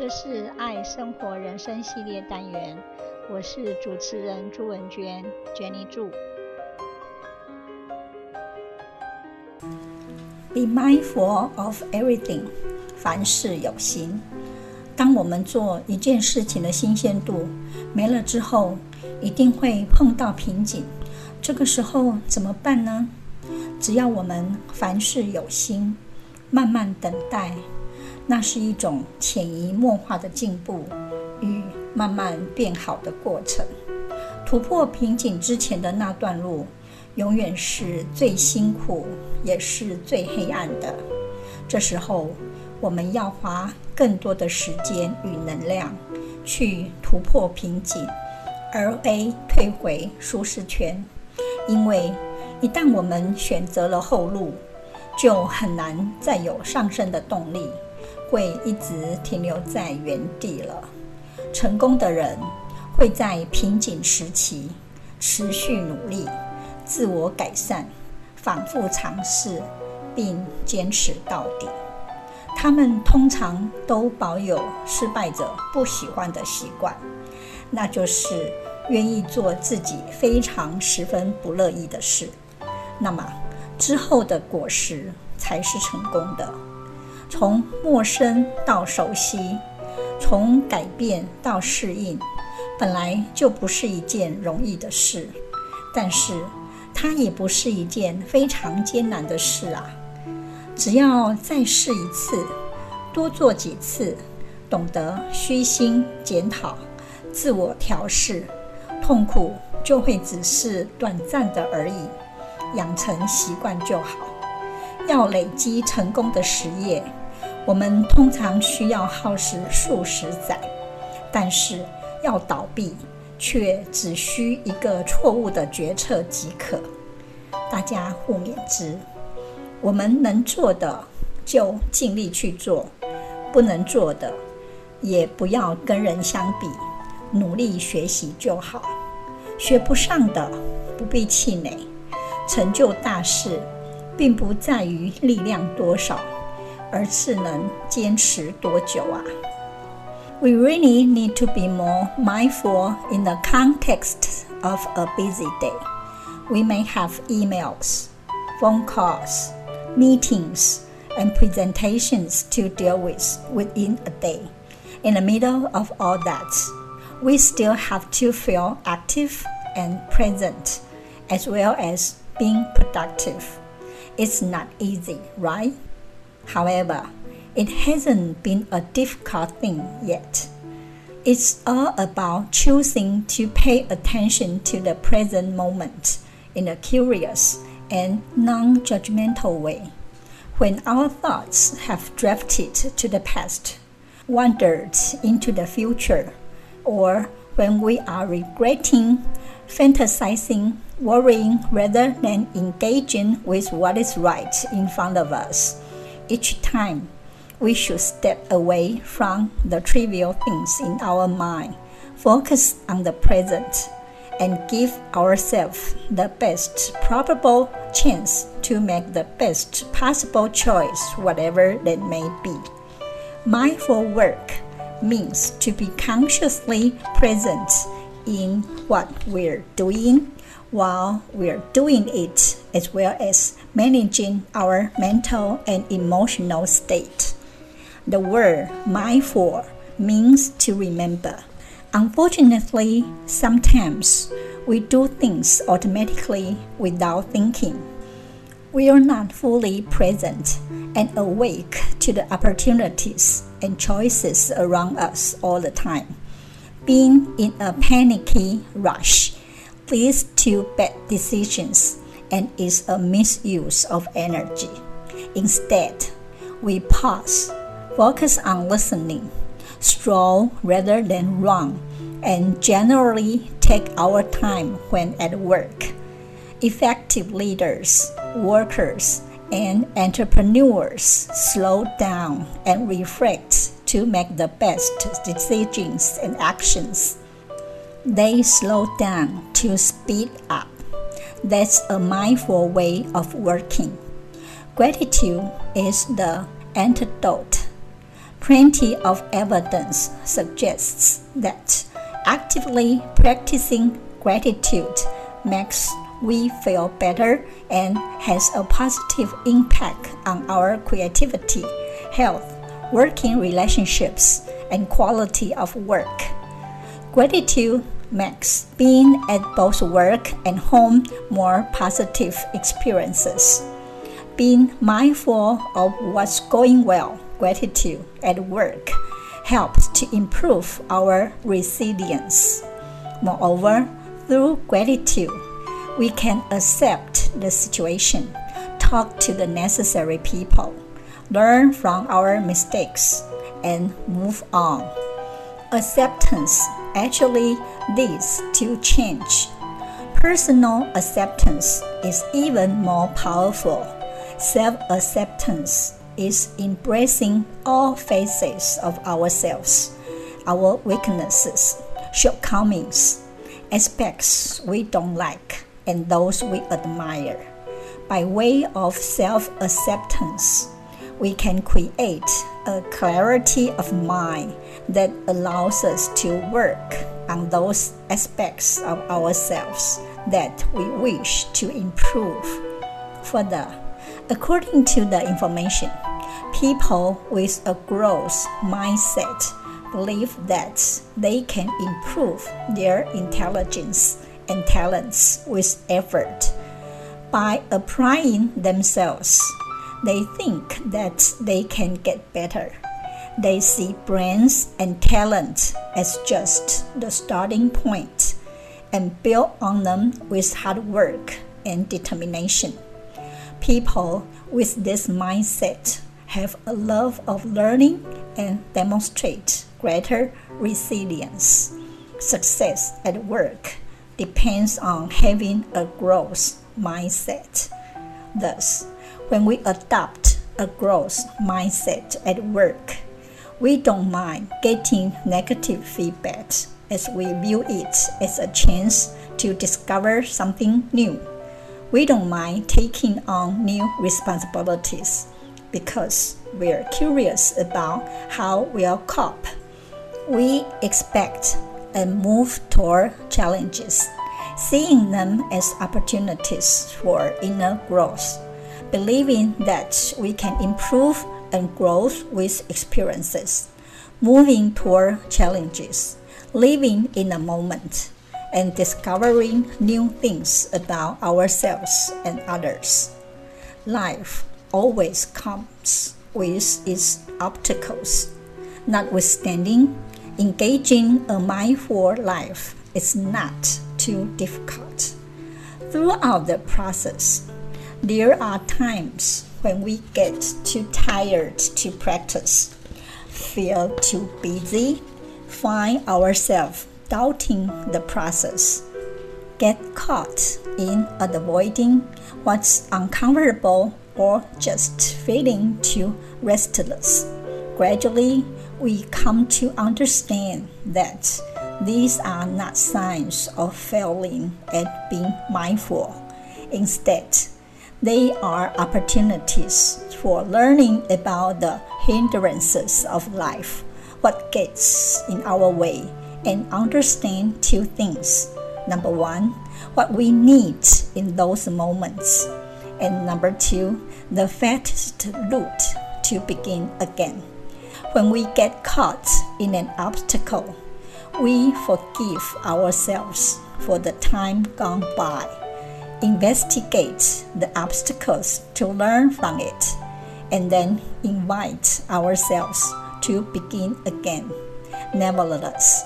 这是爱生活人生系列单元，我是主持人朱文娟，Jenny 祝。Be mindful of everything，凡事有心。当我们做一件事情的新鲜度没了之后，一定会碰到瓶颈。这个时候怎么办呢？只要我们凡事有心，慢慢等待，那是一种潜移默化的进步与慢慢变好的过程。突破瓶颈之前的那段路，永远是最辛苦，也是最黑暗的。这时候，我们要花更多的时间与能量去突破瓶颈，而非退回舒适圈，因为。一旦我们选择了后路，就很难再有上升的动力，会一直停留在原地了。成功的人会在瓶颈时期持续努力、自我改善、反复尝试，并坚持到底。他们通常都保有失败者不喜欢的习惯，那就是愿意做自己非常十分不乐意的事。那么之后的果实才是成功的。从陌生到熟悉，从改变到适应，本来就不是一件容易的事，但是它也不是一件非常艰难的事啊。只要再试一次，多做几次，懂得虚心检讨、自我调试，痛苦就会只是短暂的而已。养成习惯就好。要累积成功的实业，我们通常需要耗时数十载，但是要倒闭，却只需一个错误的决策即可。大家互勉之。我们能做的就尽力去做，不能做的也不要跟人相比，努力学习就好。学不上的不必气馁。成就大事，并不在于力量多少，而是能坚持多久啊。We really need to be more mindful in the context of a busy day. We may have emails, phone calls, meetings, and presentations to deal with within a day. In the middle of all that, we still have to feel active and present, as well as being productive. It's not easy, right? However, it hasn't been a difficult thing yet. It's all about choosing to pay attention to the present moment in a curious and non judgmental way. When our thoughts have drifted to the past, wandered into the future, or when we are regretting, fantasizing, worrying rather than engaging with what is right in front of us. Each time, we should step away from the trivial things in our mind, focus on the present, and give ourselves the best probable chance to make the best possible choice, whatever that may be. Mindful work means to be consciously present in what we're doing while we're doing it, as well as managing our mental and emotional state. The word mindful means to remember. Unfortunately, sometimes we do things automatically without thinking. We are not fully present and awake to the opportunities and choices around us all the time. Being in a panicky rush leads to bad decisions and is a misuse of energy. Instead, we pause, focus on listening, stroll rather than run, and generally take our time when at work. Effective leaders, workers, and entrepreneurs slow down and reflect to make the best decisions and actions. They slow down to speed up. That's a mindful way of working. Gratitude is the antidote. Plenty of evidence suggests that actively practicing gratitude makes we feel better and has a positive impact on our creativity, health, working relationships, and quality of work. Gratitude makes being at both work and home more positive experiences. Being mindful of what's going well, gratitude at work, helps to improve our resilience. Moreover, through gratitude, we can accept the situation, talk to the necessary people, learn from our mistakes, and move on. Acceptance actually leads to change. Personal acceptance is even more powerful. Self acceptance is embracing all faces of ourselves, our weaknesses, shortcomings, aspects we don't like, and those we admire. By way of self acceptance, we can create a clarity of mind that allows us to work on those aspects of ourselves that we wish to improve. Further, according to the information, people with a growth mindset believe that they can improve their intelligence and talents with effort by applying themselves they think that they can get better. They see brains and talent as just the starting point and build on them with hard work and determination. People with this mindset have a love of learning and demonstrate greater resilience. Success at work depends on having a growth mindset. Thus, when we adopt a growth mindset at work, we don't mind getting negative feedback as we view it as a chance to discover something new. We don't mind taking on new responsibilities because we're curious about how we'll cope. We expect and move toward challenges, seeing them as opportunities for inner growth believing that we can improve and grow with experiences, moving toward challenges, living in the moment, and discovering new things about ourselves and others. Life always comes with its obstacles. Notwithstanding, engaging a mindful life is not too difficult. Throughout the process, there are times when we get too tired to practice, feel too busy, find ourselves doubting the process, get caught in avoiding what's uncomfortable or just feeling too restless. Gradually, we come to understand that these are not signs of failing at being mindful. Instead, they are opportunities for learning about the hindrances of life, what gets in our way, and understand two things. Number one, what we need in those moments. And number two, the fastest route to begin again. When we get caught in an obstacle, we forgive ourselves for the time gone by investigate the obstacles to learn from it, and then invite ourselves to begin again. Nevertheless,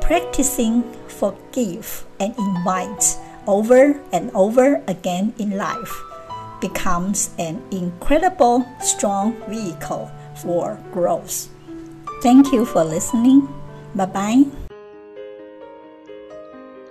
practicing forgive and invite over and over again in life becomes an incredible strong vehicle for growth. Thank you for listening. Bye bye.